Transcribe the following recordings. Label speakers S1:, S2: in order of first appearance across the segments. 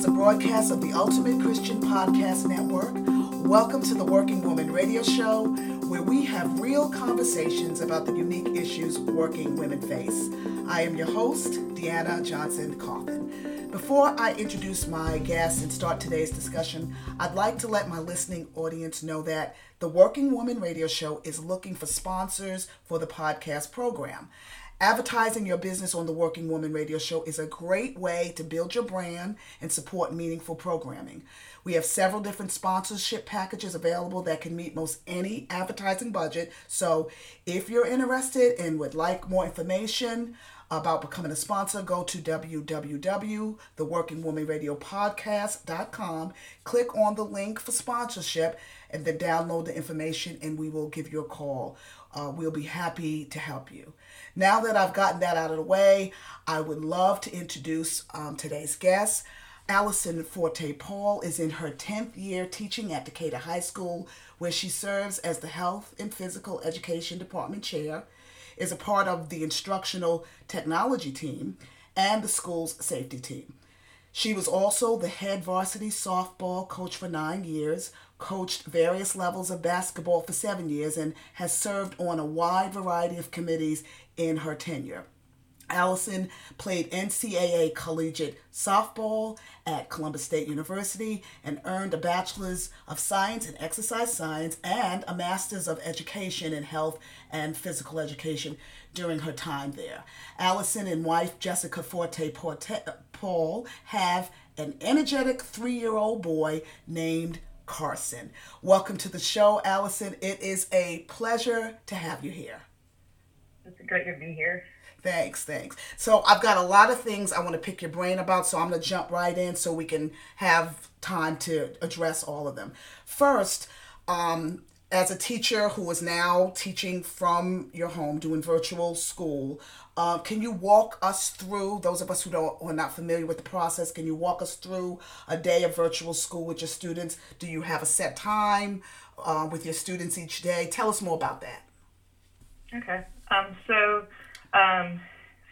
S1: is a broadcast of the Ultimate Christian Podcast Network. Welcome to the Working Woman Radio Show, where we have real conversations about the unique issues working women face. I am your host, Deanna Johnson Coffin. Before I introduce my guests and start today's discussion, I'd like to let my listening audience know that the Working Woman Radio Show is looking for sponsors for the podcast program. Advertising your business on the Working Woman Radio Show is a great way to build your brand and support meaningful programming. We have several different sponsorship packages available that can meet most any advertising budget. So if you're interested and would like more information, about becoming a sponsor, go to www.theworkingwomanradiopodcast.com, click on the link for sponsorship, and then download the information, and we will give you a call. Uh, we'll be happy to help you. Now that I've gotten that out of the way, I would love to introduce um, today's guest. Allison Forte Paul is in her 10th year teaching at Decatur High School, where she serves as the Health and Physical Education Department Chair, is a part of the Instructional Technology Team, and the school's safety team. She was also the head varsity softball coach for nine years, coached various levels of basketball for seven years, and has served on a wide variety of committees in her tenure. Allison played NCAA collegiate softball at Columbus State University and earned a Bachelor's of Science in Exercise Science and a Master's of Education in Health and Physical Education during her time there. Allison and wife Jessica Forte Paul have an energetic three year old boy named Carson. Welcome to the show, Allison. It is a pleasure to have you here.
S2: It's great to be here.
S1: Thanks, thanks. So I've got a lot of things I want to pick your brain about, so I'm going to jump right in so we can have time to address all of them. First, um, as a teacher who is now teaching from your home, doing virtual school, uh, can you walk us through, those of us who don't who are not familiar with the process, can you walk us through a day of virtual school with your students? Do you have a set time uh, with your students each day? Tell us more about that.
S2: Okay. Um, so um,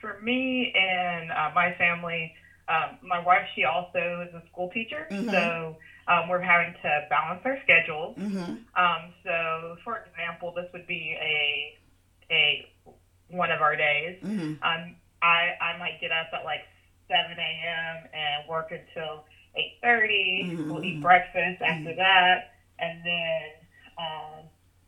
S2: for me and uh, my family, um, my wife, she also is a school teacher. Mm-hmm. So um, we're having to balance our schedules. Mm-hmm. Um, so, for example, this would be a a one of our days. Mm-hmm. Um, I I might get up at like seven a.m. and work until eight thirty. Mm-hmm. We'll eat breakfast after mm-hmm. that, and then um,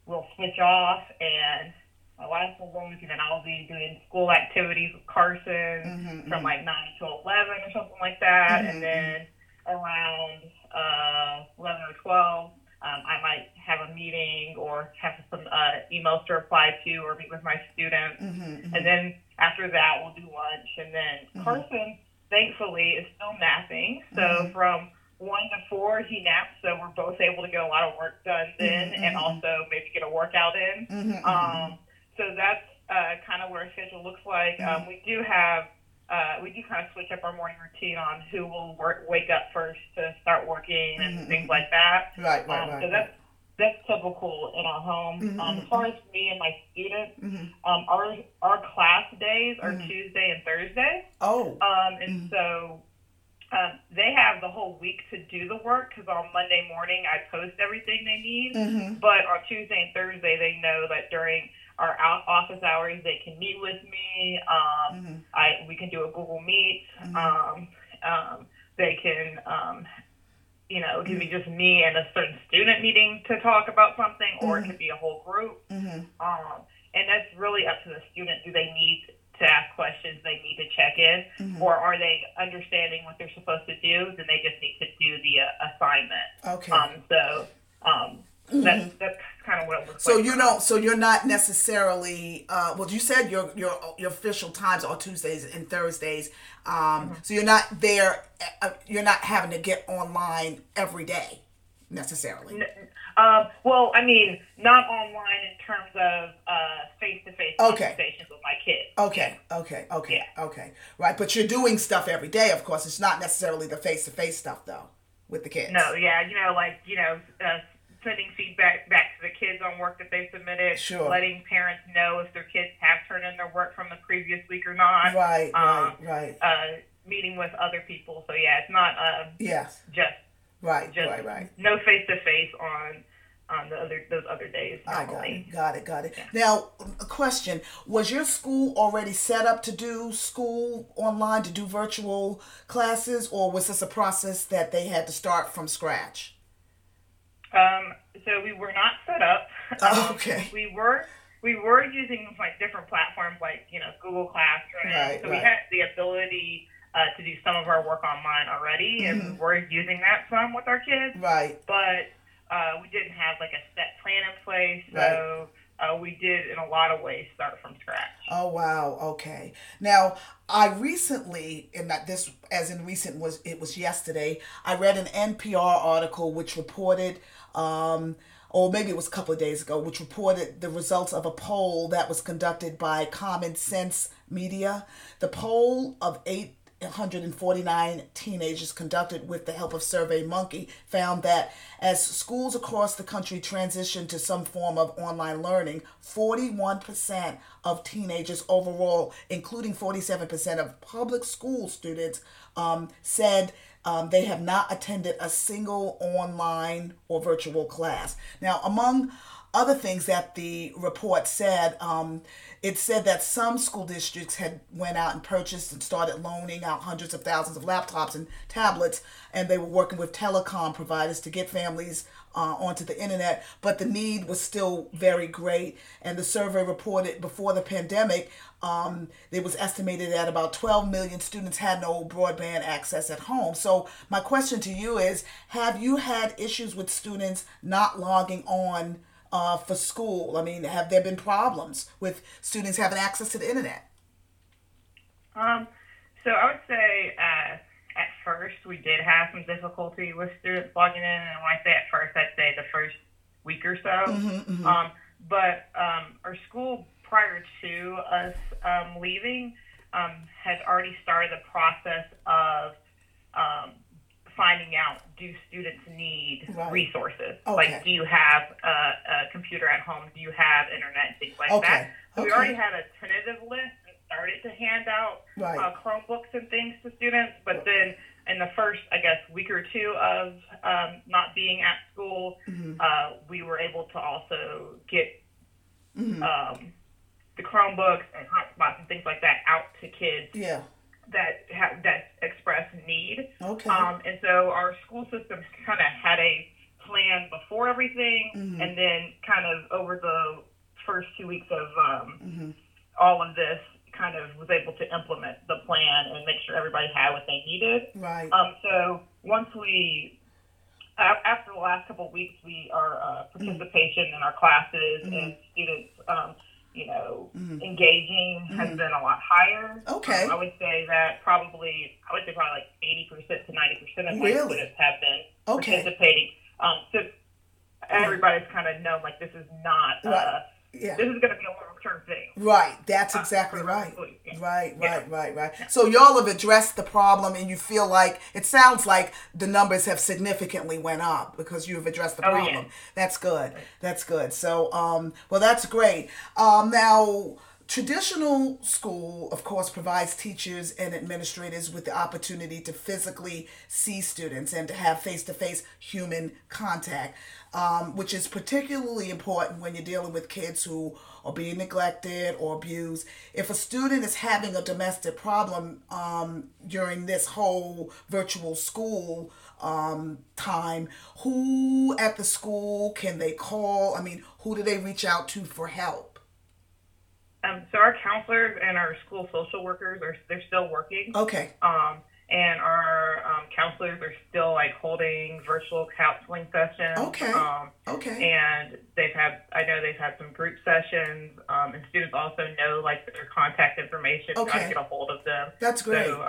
S2: we'll switch off and my wife will work, and then I'll be doing school activities with Carson mm-hmm, from mm-hmm. like nine to eleven or something like that, mm-hmm, and then around uh, eleven or twelve, um, I might have a meeting or have some uh, emails to reply to or meet with my students, mm-hmm, mm-hmm. and then after that we'll do lunch, and then mm-hmm. Carson, thankfully, is still napping, so from one to four, he naps, so we're both able to get a lot of work done then, mm-hmm, and also maybe get a workout in. Mm-hmm, um, so that's uh, kind of what our schedule looks like. Mm-hmm. Um, we do have uh, we do kind of switch up our morning routine on who will work, wake up first to start working and mm-hmm. things like that.
S1: Right, right, um,
S2: right. So that's that's typical in our home. Mm-hmm. Um, as far as me and my students, mm-hmm. um, our our class days are mm-hmm. Tuesday and Thursday.
S1: Oh.
S2: Um, and mm-hmm. so um, they have the whole week to do the work because on Monday morning I post everything they need. Mm-hmm. But on Tuesday and Thursday, they know that during our office hours. They can meet with me. Um, mm-hmm. I we can do a Google Meet. Mm-hmm. Um, um, they can, um, you know, it be mm-hmm. just me and a certain student meeting to talk about something, or it mm-hmm. could be a whole group. Mm-hmm. Um, and that's really up to the student. Do they need to ask questions? They need to check in, or are they understanding what they're supposed to do? Then they just need to do the uh, assignment.
S1: Okay.
S2: Um, so um, that's that's kind of what it looks
S1: so
S2: like.
S1: So you know, so you're not necessarily. Uh, well, you said your your your official times are Tuesdays and Thursdays. Um, mm-hmm. So you're not there. Uh, you're not having to get online every day necessarily.
S2: Uh, well, I mean, not online in terms of face to face conversations with my kids.
S1: Okay, okay, okay, yeah. okay. Right, but you're doing stuff every day. Of course, it's not necessarily the face to face stuff though with the kids.
S2: No, yeah, you know, like you know, uh, sending feedback back to the kids on work that they submitted,
S1: sure.
S2: letting parents know if their kids have turned in their work from the previous week or not.
S1: Right, um, right, right.
S2: Uh, meeting with other people. So yeah, it's not uh,
S1: yes
S2: just
S1: right
S2: just
S1: right right
S2: no face to face on on the other those other days.
S1: I got it. Got it. Got it. Now, a question: Was your school already set up to do school online, to do virtual classes, or was this a process that they had to start from scratch?
S2: Um, so we were not set up.
S1: Oh,
S2: Um,
S1: okay.
S2: We were we were using like different platforms like you know Google Classroom.
S1: Right,
S2: so
S1: right.
S2: we had the ability uh, to do some of our work online already,
S1: Mm-hmm.
S2: and we were using that some with our kids.
S1: Right.
S2: But uh, we didn't have like a set plan in place, so uh, we did in a lot of ways start from scratch.
S1: Oh wow. Okay. Now, I recently, and not this, as in recent was it was yesterday. I read an NPR article which reported. Um, or maybe it was a couple of days ago, which reported the results of a poll that was conducted by Common Sense Media. The poll of 849 teenagers conducted with the help of SurveyMonkey found that as schools across the country transition to some form of online learning, 41% of teenagers overall, including 47% of public school students, um, said um, they have not attended a single online or virtual class. Now, among other things that the report said, um, it said that some school districts had went out and purchased and started loaning out hundreds of thousands of laptops and tablets, and they were working with telecom providers to get families uh, onto the internet. But the need was still very great, and the survey reported before the pandemic, um, it was estimated that about 12 million students had no broadband access at home. So my question to you is: Have you had issues with students not logging on? Uh, for school? I mean, have there been problems with students having access to the internet?
S2: Um, so I would say uh, at first we did have some difficulty with students logging in, and when I say at first, I'd say the first week or so. Um, but um, our school, prior to us um, leaving, um, had already started the process of um, finding out do students need
S1: Right.
S2: resources?
S1: Okay.
S2: Like, do you have a, a computer at home? Do you have internet? Things like
S1: Okay.
S2: that. So we already had a tentative list and started to hand out
S1: Right.
S2: uh, Chromebooks and things to students. But then in the first, I guess, week or two of um, not being at school,
S1: Mm-hmm.
S2: uh, we were able to also get
S1: Mm-hmm.
S2: um, the Chromebooks and hotspots and things like that out to kids
S1: Yeah.
S2: That have that express need.
S1: Okay.
S2: Um, and so our school system kind of had a plan before everything,
S1: Mm-hmm.
S2: and then kind of over the first two weeks of um,
S1: Mm-hmm.
S2: all of this, kind of was able to implement the plan and make sure everybody had what they needed.
S1: right.
S2: Um, so once we, after the last couple of weeks, we our uh, participation in our classes and students, um, you know, engaging has been a lot higher.
S1: Okay.
S2: Um, I would say that probably, I would say probably like eighty percent to ninety percent of my
S1: Really?
S2: students have been
S1: Okay.
S2: participating. Um, so everybody's kind of known like this is not. Uh,
S1: Yeah.
S2: This is going to be a long term thing.
S1: Right. That's
S2: Uh,
S1: exactly
S2: for
S1: right.
S2: Yeah.
S1: Right,
S2: Yeah.
S1: right, right, right. So y'all have addressed the problem and you feel like it sounds like the numbers have significantly went up because you have addressed the
S2: Oh, yeah.
S1: problem. That's good. That's good. So um well that's great. Um now traditional school of course provides teachers and administrators with the opportunity to physically see students and to have face-to-face human contact um, which is particularly important when you're dealing with kids who are being neglected or abused. If a student is having a domestic problem um, during this whole virtual school um, time, who at the school can they call? I mean, who do they reach out to for help?
S2: Um, so our counselors and our school social workers are they're still working.
S1: Okay,
S2: Um, and our um, counselors are still like holding virtual counseling sessions.
S1: Okay.
S2: Um,
S1: okay,
S2: and they've had I know they've had some group sessions. Um, and students also know like their contact information,
S1: Okay.
S2: to get a hold of them.
S1: that's great.
S2: So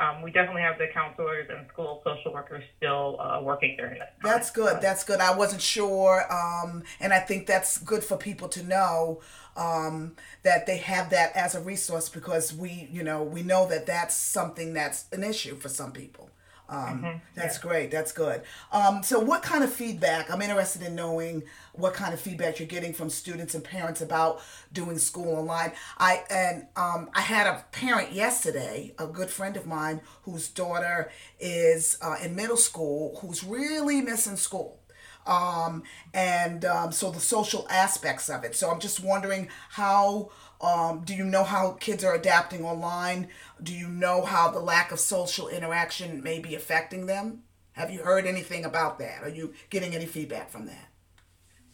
S2: um, we definitely have the counselors and school social workers still uh, working during this. time.
S1: That's good. That's good. I wasn't sure, um, and I think that's good for people to know um, that they have that as a resource because we, you know, we know that that's something that's an issue for some people. Um, mm-hmm. That's yeah. great. That's good. Um, so, what kind of feedback? I'm interested in knowing what kind of feedback you're getting from students and parents about doing school online. I and um, I had a parent yesterday, a good friend of mine, whose daughter is uh, in middle school, who's really missing school. Um, and um, so the social aspects of it. So I'm just wondering how um, do you know how kids are adapting online? Do you know how the lack of social interaction may be affecting them? Have you heard anything about that? Are you getting any feedback from that?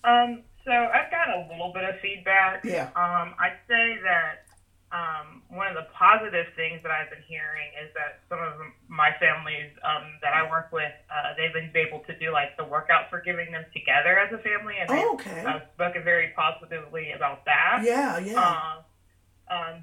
S2: Um, so I've got a little bit of feedback.
S1: Yeah.
S2: Um, I'd say that um, one of the positive things that I've been hearing is that some of my families um, that I work with, uh, they've been able to do like the workouts for giving them together as a family, and
S1: oh, okay. uh,
S2: spoken very positively about that.
S1: Yeah, yeah.
S2: Um, um,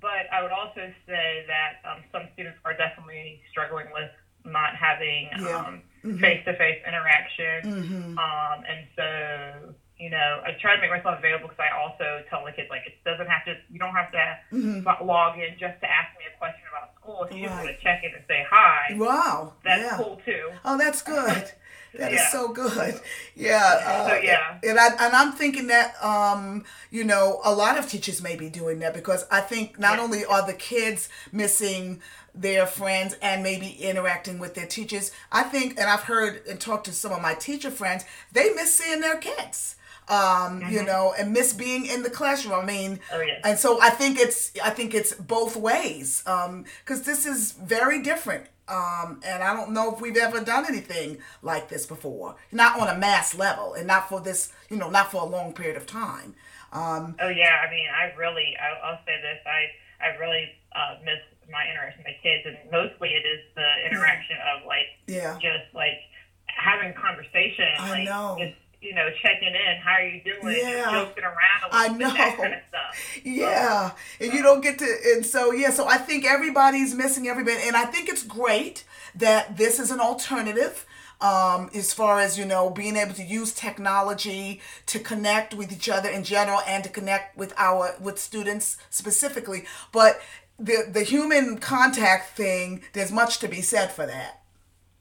S2: but I would also say that um, some students are definitely struggling with not having
S1: yeah.
S2: um, mm-hmm. face-to-face interaction, mm-hmm. um, and so you know, I try to make myself available because I also tell the kids like it doesn't have to. You don't have to mm-hmm. log in just to ask me a question about school. If you right. just want to check in and say hi,
S1: wow,
S2: that's
S1: yeah.
S2: cool too.
S1: Oh, that's good. That yeah. is so good. Yeah.
S2: Uh, so, yeah.
S1: And I and I'm thinking that um, you know, a lot of teachers may be doing that because I think not yeah. only are the kids missing their friends and maybe interacting with their teachers, I think and I've heard and talked to some of my teacher friends, they miss seeing their kids um, mm-hmm. you know, and miss being in the classroom. I mean,
S2: oh, yeah.
S1: and so I think it's I think it's both ways because um, this is very different. Um, and I don't know if we've ever done anything like this before, not on a mass level, and not for this, you know, not for a long period of time. Um,
S2: oh yeah, I mean, I really, I, will say this, I, I really uh, miss my interaction with my kids, and mostly it is the interaction of like,
S1: yeah,
S2: just like having conversation.
S1: I
S2: like,
S1: know.
S2: Just, you know, checking in. How are you doing?
S1: Yeah.
S2: Joking around.
S1: I know.
S2: Kind of stuff.
S1: Yeah. And you don't get to, and so, yeah, so I think everybody's missing everybody. And I think it's great that this is an alternative. Um, as far as you know being able to use technology to connect with each other in general and to connect with our with students specifically but the the human contact thing there's much to be said for that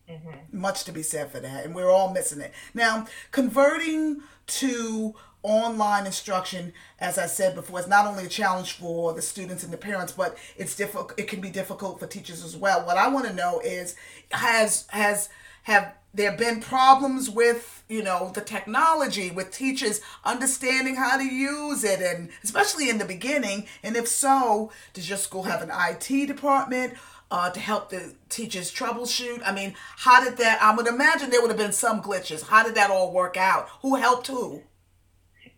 S1: Mm-hmm. Much to be said for that, and we're all missing it. Now, converting to online instruction, as I said before, is not only a challenge for the students and the parents, but it's difficult. It can be difficult for teachers as well. What I want to know is, has has have there been problems with you know the technology with teachers understanding how to use it and especially in the beginning and if so does your school have an it department uh, to help the teachers troubleshoot? I mean, how did that? I would imagine there would have been some glitches. How did that all work out? Who helped who?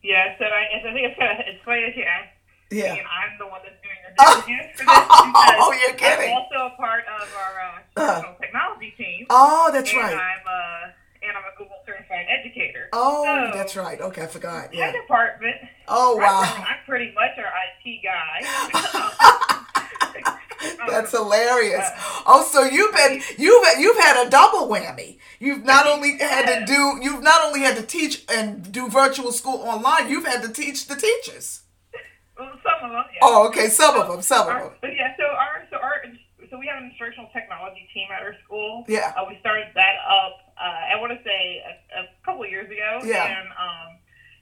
S2: Yeah, so I, I think it's, uh, it's funny that you asked.
S1: Yeah.
S2: And I'm the one that's doing the for this.
S1: oh, you're kidding.
S2: I'm also a part of our uh, uh, technology team.
S1: Oh, that's right.
S2: I'm uh, and I'm a Google certified educator.
S1: Oh, so, that's right. Okay, I forgot. Yeah.
S2: My department.
S1: Oh wow.
S2: I'm pretty much our IT guy.
S1: That's hilarious. Oh, so you've been you've you've had a double whammy. You've not only had to do you've not only had to teach and do virtual school online. You've had to teach the teachers.
S2: Well, some of them. Yeah.
S1: Oh, okay. Some of them. Some
S2: our,
S1: of them.
S2: But yeah. So our so our so we have an instructional technology team at our school.
S1: Yeah.
S2: Uh, we started that up. Uh, I want to say a, a couple of years ago.
S1: Yeah.
S2: And um,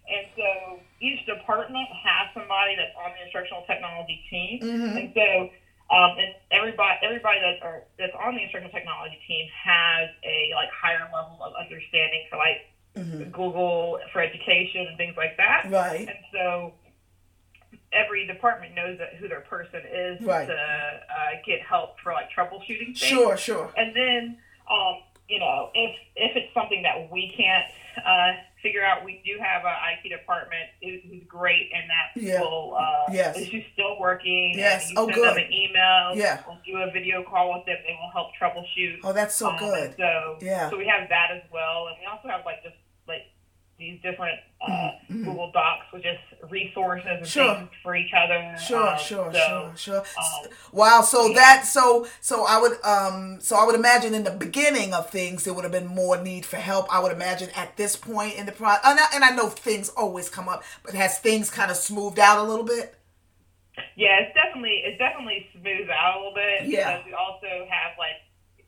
S2: and so each department has somebody that's on the instructional technology team,
S1: mm-hmm.
S2: and so um, and everybody, everybody that are, that's on the instructional technology team has a like higher level of understanding for like mm-hmm. Google for education and things like that.
S1: Right.
S2: And so every department knows that who their person is
S1: right.
S2: to uh, get help for like troubleshooting things.
S1: Sure, sure.
S2: And then, um, you know, if if it's something that we can't uh, figure out we do have an IT department who's great and that
S1: yeah.
S2: will uh,
S1: yes.
S2: is still working.
S1: Yes.
S2: you
S1: oh,
S2: send
S1: good.
S2: them an email.
S1: Yeah.
S2: We'll do a video call with them. They will help troubleshoot.
S1: Oh, that's so
S2: um,
S1: good.
S2: So
S1: yeah.
S2: So we have that as well, and we also have like just like these different uh, mm-hmm. Google Docs with just resources and
S1: sure.
S2: things for each other.
S1: Sure,
S2: um,
S1: sure,
S2: so,
S1: sure, sure.
S2: Um,
S1: wow. So
S2: yeah.
S1: that so so I would um so I would imagine in the beginning of things there would have been more need for help. I would imagine at this point in the process, and, and I know things always come up, but has things kind of smoothed out a little bit?
S2: Yeah, it's definitely it's definitely smoothed out a little bit.
S1: Yeah.
S2: Because we also have like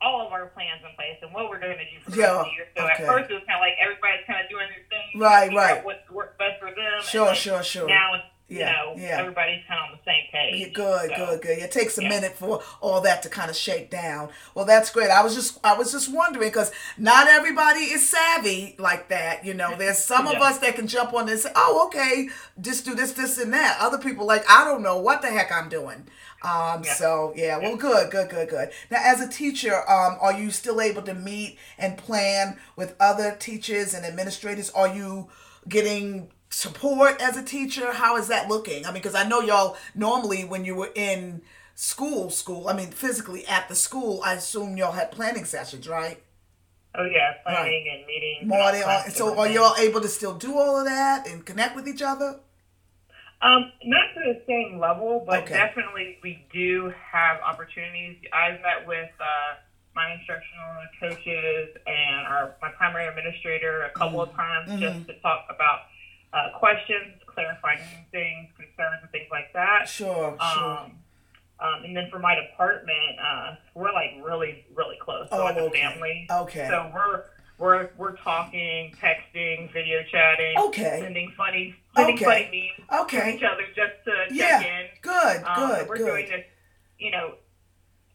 S2: all of our plans in place and what we're going to do for the yeah, rest of the year. So okay. at first it was kind of like everybody's kind of doing their thing,
S1: right, right.
S2: What works best for them.
S1: Sure, sure, sure.
S2: Now it's yeah, you know, yeah. everybody's kind of on the same page.
S1: Yeah, good, so, good, good. It takes a yeah. minute for all that to kind of shake down. Well, that's great. I was just, I was just wondering because not everybody is savvy like that. You know, there's some yeah. of us that can jump on this. Oh, okay, just do this, this, and that. Other people like, I don't know what the heck I'm doing. Um, yeah. So yeah, well, good, good, good, good. Now, as a teacher, um, are you still able to meet and plan with other teachers and administrators? Are you getting support as a teacher? How is that looking? I mean, because I know y'all normally when you were in school, school, I mean, physically at the school, I assume y'all had planning sessions, right?
S2: Oh yeah, planning right. and meetings.
S1: Morning. And so are y'all able to still do all of that and connect with each other?
S2: Um, not to the same level, but okay. definitely we do have opportunities. I've met with uh, my instructional coaches and our my primary administrator a couple mm-hmm. of times mm-hmm. just to talk about uh, questions, clarifying things, concerns, and things like that.
S1: Sure, um, sure.
S2: Um, and then for my department, uh, we're like really, really close. So
S1: oh,
S2: like a family.
S1: Okay.
S2: So we're we're we're talking, texting, video chatting,
S1: okay,
S2: sending funny, sending
S1: okay.
S2: funny memes
S1: okay.
S2: to each other just to
S1: yeah.
S2: check in.
S1: Good,
S2: um,
S1: good,
S2: We're
S1: good.
S2: doing this, you know.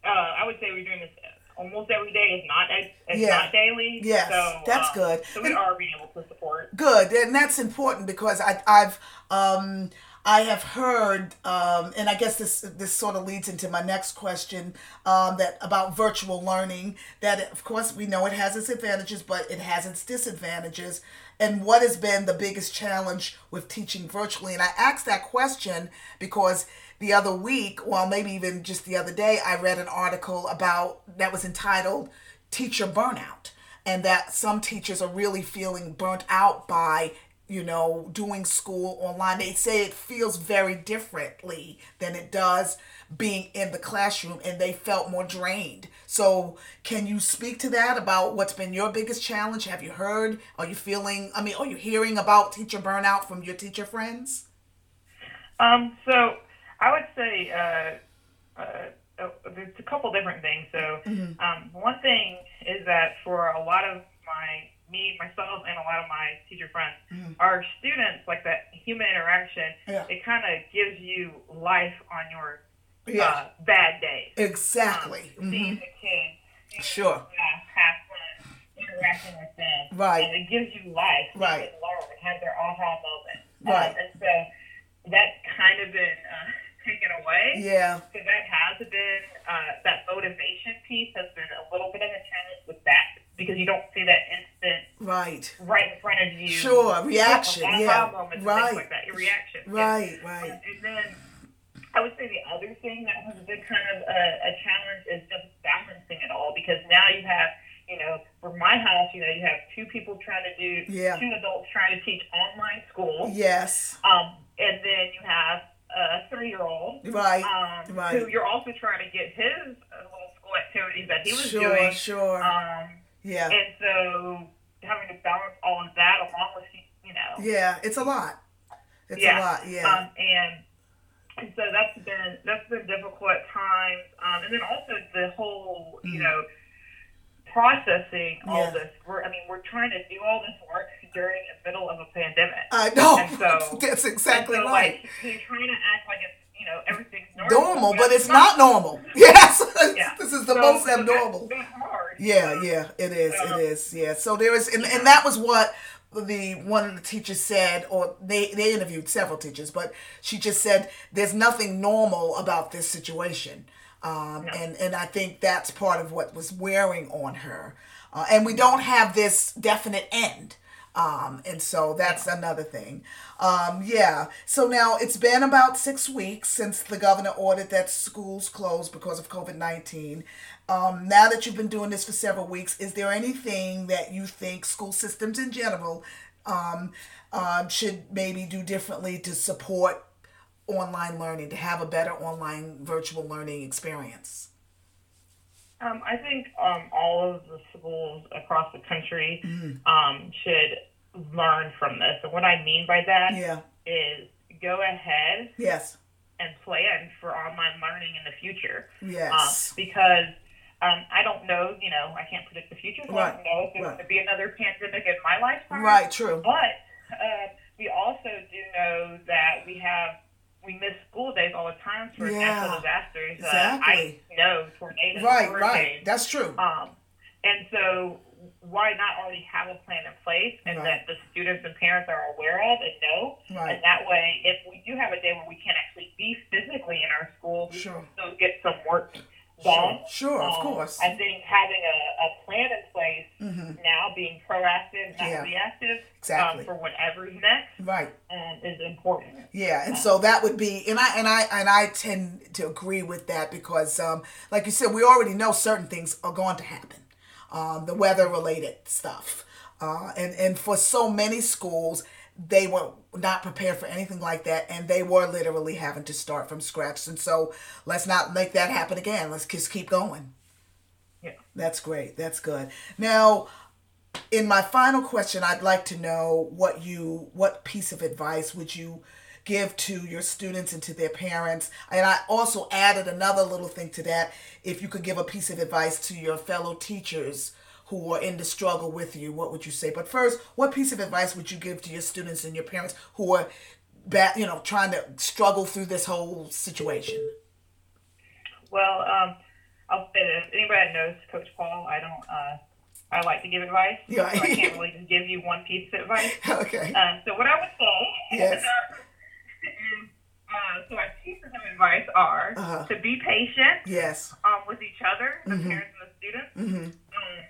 S2: Uh, I would say we're doing this almost every day. It's not it's yeah. not daily.
S1: Yes,
S2: so,
S1: that's
S2: um,
S1: good.
S2: So we and, are being able to support.
S1: Good, and that's important because I, I've um, I have heard, um, and I guess this this sort of leads into my next question um, that about virtual learning. That of course we know it has its advantages, but it has its disadvantages. And what has been the biggest challenge with teaching virtually? And I asked that question because the other week, well, maybe even just the other day, I read an article about that was entitled Teacher Burnout. And that some teachers are really feeling burnt out by, you know, doing school online. They say it feels very differently than it does being in the classroom and they felt more drained. So, can you speak to that about what's been your biggest challenge? Have you heard? Are you feeling, I mean, are you hearing about teacher burnout from your teacher friends?
S2: Um, so I would say uh, uh, there's a couple different things. So mm-hmm. um, one thing is that for a lot of my me, myself, and a lot of my teacher friends, mm-hmm. our students like that human interaction.
S1: Yeah.
S2: It kind of gives you life on your uh, bad days.
S1: Exactly.
S2: Um, mm-hmm. Seeing the kids.
S1: Sure.
S2: have fun interacting with them.
S1: Right.
S2: And it gives you life.
S1: Right.
S2: They learn and have their aha moment.
S1: Right.
S2: Um, and so that's kind of been. Uh, taken away.
S1: Yeah.
S2: So that has been uh, that motivation piece has been a little bit of a challenge with that because you don't see that instant
S1: right
S2: right in front of you.
S1: Sure, reaction.
S2: Yeah,
S1: moments,
S2: right. Like that, your reaction.
S1: Right,
S2: yeah.
S1: right.
S2: And then I would say the other thing that has been kind of a, a challenge is just balancing it all because now you have you know, for my house, you know, you have two people trying to do,
S1: yeah.
S2: two adults trying to teach online school.
S1: Yes.
S2: Um, and then you have a three year old.
S1: Right.
S2: Um,
S1: right.
S2: Who you're also trying to get his uh, little school activities that he was
S1: sure,
S2: doing.
S1: Sure.
S2: Um,
S1: yeah.
S2: And so having to balance all of that along with, you know.
S1: Yeah, it's a lot. It's
S2: yeah.
S1: a lot, yeah.
S2: Um, and and so that's been that's been difficult at times. Um, and then also the whole, you mm. know, processing all
S1: yeah.
S2: this. We're, I mean, we're trying to do all this work during the middle of a pandemic.
S1: I know.
S2: And so
S1: that's exactly
S2: so,
S1: right.
S2: Like, you're trying to act like it's you know everything's normal,
S1: normal but, it's not, normal. Yes,
S2: yeah.
S1: this is the
S2: so,
S1: most abnormal.
S2: Hard.
S1: Yeah, yeah, it is. So, it is. Yeah. So there is, and, and that was what the one of the teachers said, or they they interviewed several teachers, but she just said there's nothing normal about this situation. Um,
S2: no.
S1: and, and I think that's part of what was wearing on her. Uh, and we don't have this definite end. Um, and so that's another thing. Um, yeah. So now it's been about six weeks since the governor ordered that schools close because of COVID 19. Um, now that you've been doing this for several weeks, is there anything that you think school systems in general um, uh, should maybe do differently to support online learning, to have a better online virtual learning experience?
S2: Um, I think um, all of the schools across the country
S1: mm.
S2: um, should learn from this. And what I mean by that
S1: yeah.
S2: is go ahead
S1: yes.
S2: and plan for online learning in the future.
S1: Yes.
S2: Um, because um, I don't know, you know, I can't predict the future. So
S1: Right.
S2: I don't know if there's
S1: Right.
S2: going to be another pandemic in my lifetime.
S1: Right, true.
S2: But uh, we also do know that we have we miss school days all the time for
S1: Yeah,
S2: natural disasters.
S1: exactly.
S2: Uh, I know tornadoes,
S1: Right,
S2: hurricanes.
S1: right. That's true.
S2: Um, and so why not already have a plan in place and
S1: Right.
S2: that the students and parents are aware of and know?
S1: Right.
S2: And that way, if we do have a day where we can't actually be physically in our school, we
S1: Sure.
S2: can still get some work done.
S1: Sure, of
S2: Um,
S1: course.
S2: I think having a, a plan in place
S1: Mhm.
S2: now, being proactive, not
S1: Yeah.
S2: reactive,
S1: Exactly.
S2: um, for whatever's next,
S1: Right.
S2: um.
S1: Yeah, and so that would be, and I and I and I tend to agree with that because, um, like you said, we already know certain things are going to happen, um, the weather related stuff, uh, and and for so many schools, they were not prepared for anything like that, and they were literally having to start from scratch. And so let's not make that happen again. Let's just keep going.
S2: Yeah.
S1: That's great. That's good. Now, in my final question, I'd like to know what you what piece of advice would you give to your students and to their parents? And I also added another little thing to that. If you could give a piece of advice to your fellow teachers who are in the struggle with you, what would you say? But first, what piece of advice would you give to your students and your parents who are bat, you know, trying to struggle through this whole situation?
S2: Well, um, I'll say this. Anybody that knows Coach Paul, I don't. Uh, I like to give advice.
S1: Yeah.
S2: So I can't really just give you one piece of advice.
S1: okay.
S2: Um, so what I would say
S1: Yes.
S2: is, uh, so my pieces of advice are
S1: Uh-huh.
S2: to be patient
S1: Yes.
S2: um, with each other, the
S1: Mhm.
S2: parents and the students.
S1: Mm-hmm.
S2: Um,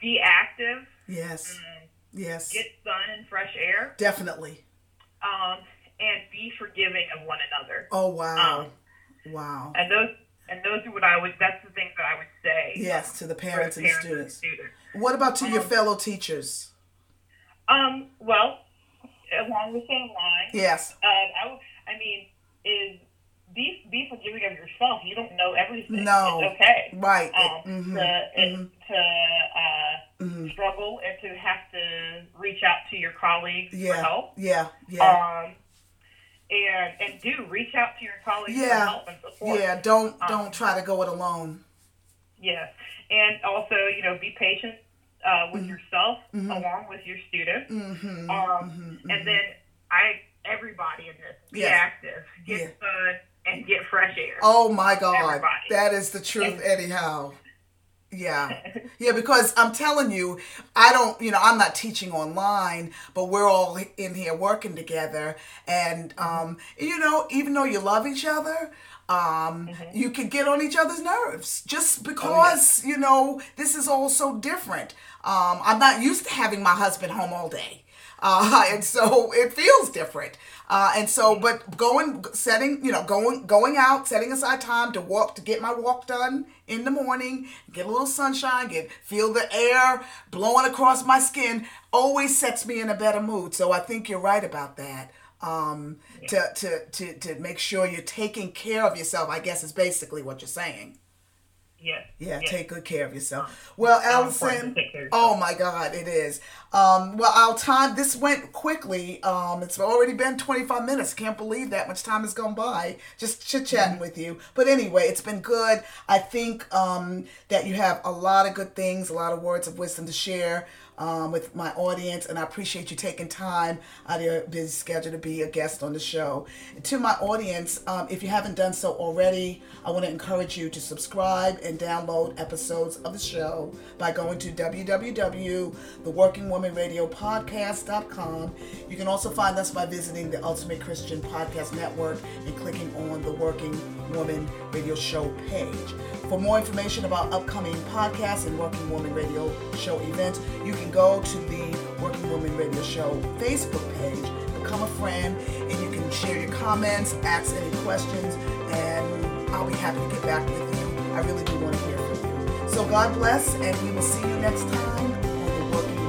S2: be active.
S1: Yes.
S2: Um,
S1: Yes.
S2: get sun and fresh air.
S1: Definitely.
S2: Um, and be forgiving of one another.
S1: Oh wow.
S2: Um,
S1: wow.
S2: And those and those are what I would. That's the things that I would say.
S1: Yes, to the parents and the
S2: parents
S1: students.
S2: students.
S1: What about to your
S2: Um,
S1: fellow teachers?
S2: Um. Well, along the same line.
S1: Yes.
S2: Um. I, would- I mean, is be be forgiving of yourself. You don't know everything.
S1: No.
S2: It's okay.
S1: Right.
S2: Um.
S1: Mhm,
S2: To
S1: mhm,
S2: to uh,
S1: mhm.
S2: struggle and to have to reach out to your colleagues for
S1: Yeah.
S2: help.
S1: Yeah. Yeah.
S2: Um. And and do reach out to your colleagues for
S1: Yeah.
S2: help and support.
S1: yeah. Don't
S2: um,
S1: don't try to go it alone.
S2: Yes, and also you know be patient uh, with
S1: Mhm.
S2: yourself
S1: Mhm.
S2: along with your students.
S1: Mm-hmm.
S2: Um, And then I everybody in this be
S1: Yes.
S2: active, get
S1: Yeah.
S2: sun, and get fresh air.
S1: Oh my God,
S2: Everybody.
S1: that is the truth,
S2: And-
S1: anyhow. Yeah. Yeah, because I'm telling you, I don't, you know, I'm not teaching online, but we're all in here working together. And, um, you know, even though you love each other, um, you can get on each other's nerves just because, you know, this is all so different. Um, I'm not used to having my husband home all day. Uh, and so it feels different. Uh, and so, but going, setting, you know, going, going out, setting aside time to walk, to get my walk done in the morning, get a little sunshine, get, feel the air blowing across my skin always sets me in a better mood. So I think you're right about that. Um, to, to, to, to make sure you're taking care of yourself, I guess is basically what you're saying.
S2: Yes.
S1: Yeah,
S2: yes.
S1: take good care of yourself. Well,
S2: How
S1: Allison,
S2: to take care of
S1: oh my God, it is. Um, well, our time this went quickly. Um, it's already been 25 minutes. Can't believe that much time has gone by just chit chatting with you. But anyway, it's been good. I think um, that you have a lot of good things, a lot of words of wisdom to share. Um, with my audience, and I appreciate you taking time out of your busy schedule to be a guest on the show. To my audience, um, if you haven't done so already, I want to encourage you to subscribe and download episodes of the show by going to www.theworkingwomanradiopodcast.com. You can also find us by visiting the Ultimate Christian Podcast Network and clicking on the Working Woman Radio Show page. For more information about upcoming podcasts and Working Woman Radio Show events, you can go to the Working Woman Radio Show Facebook page, become a friend, and you can share your comments, ask any questions, and I'll be happy to get back with you. I really do want to hear from you. So God bless, and we will see you next time on the Working.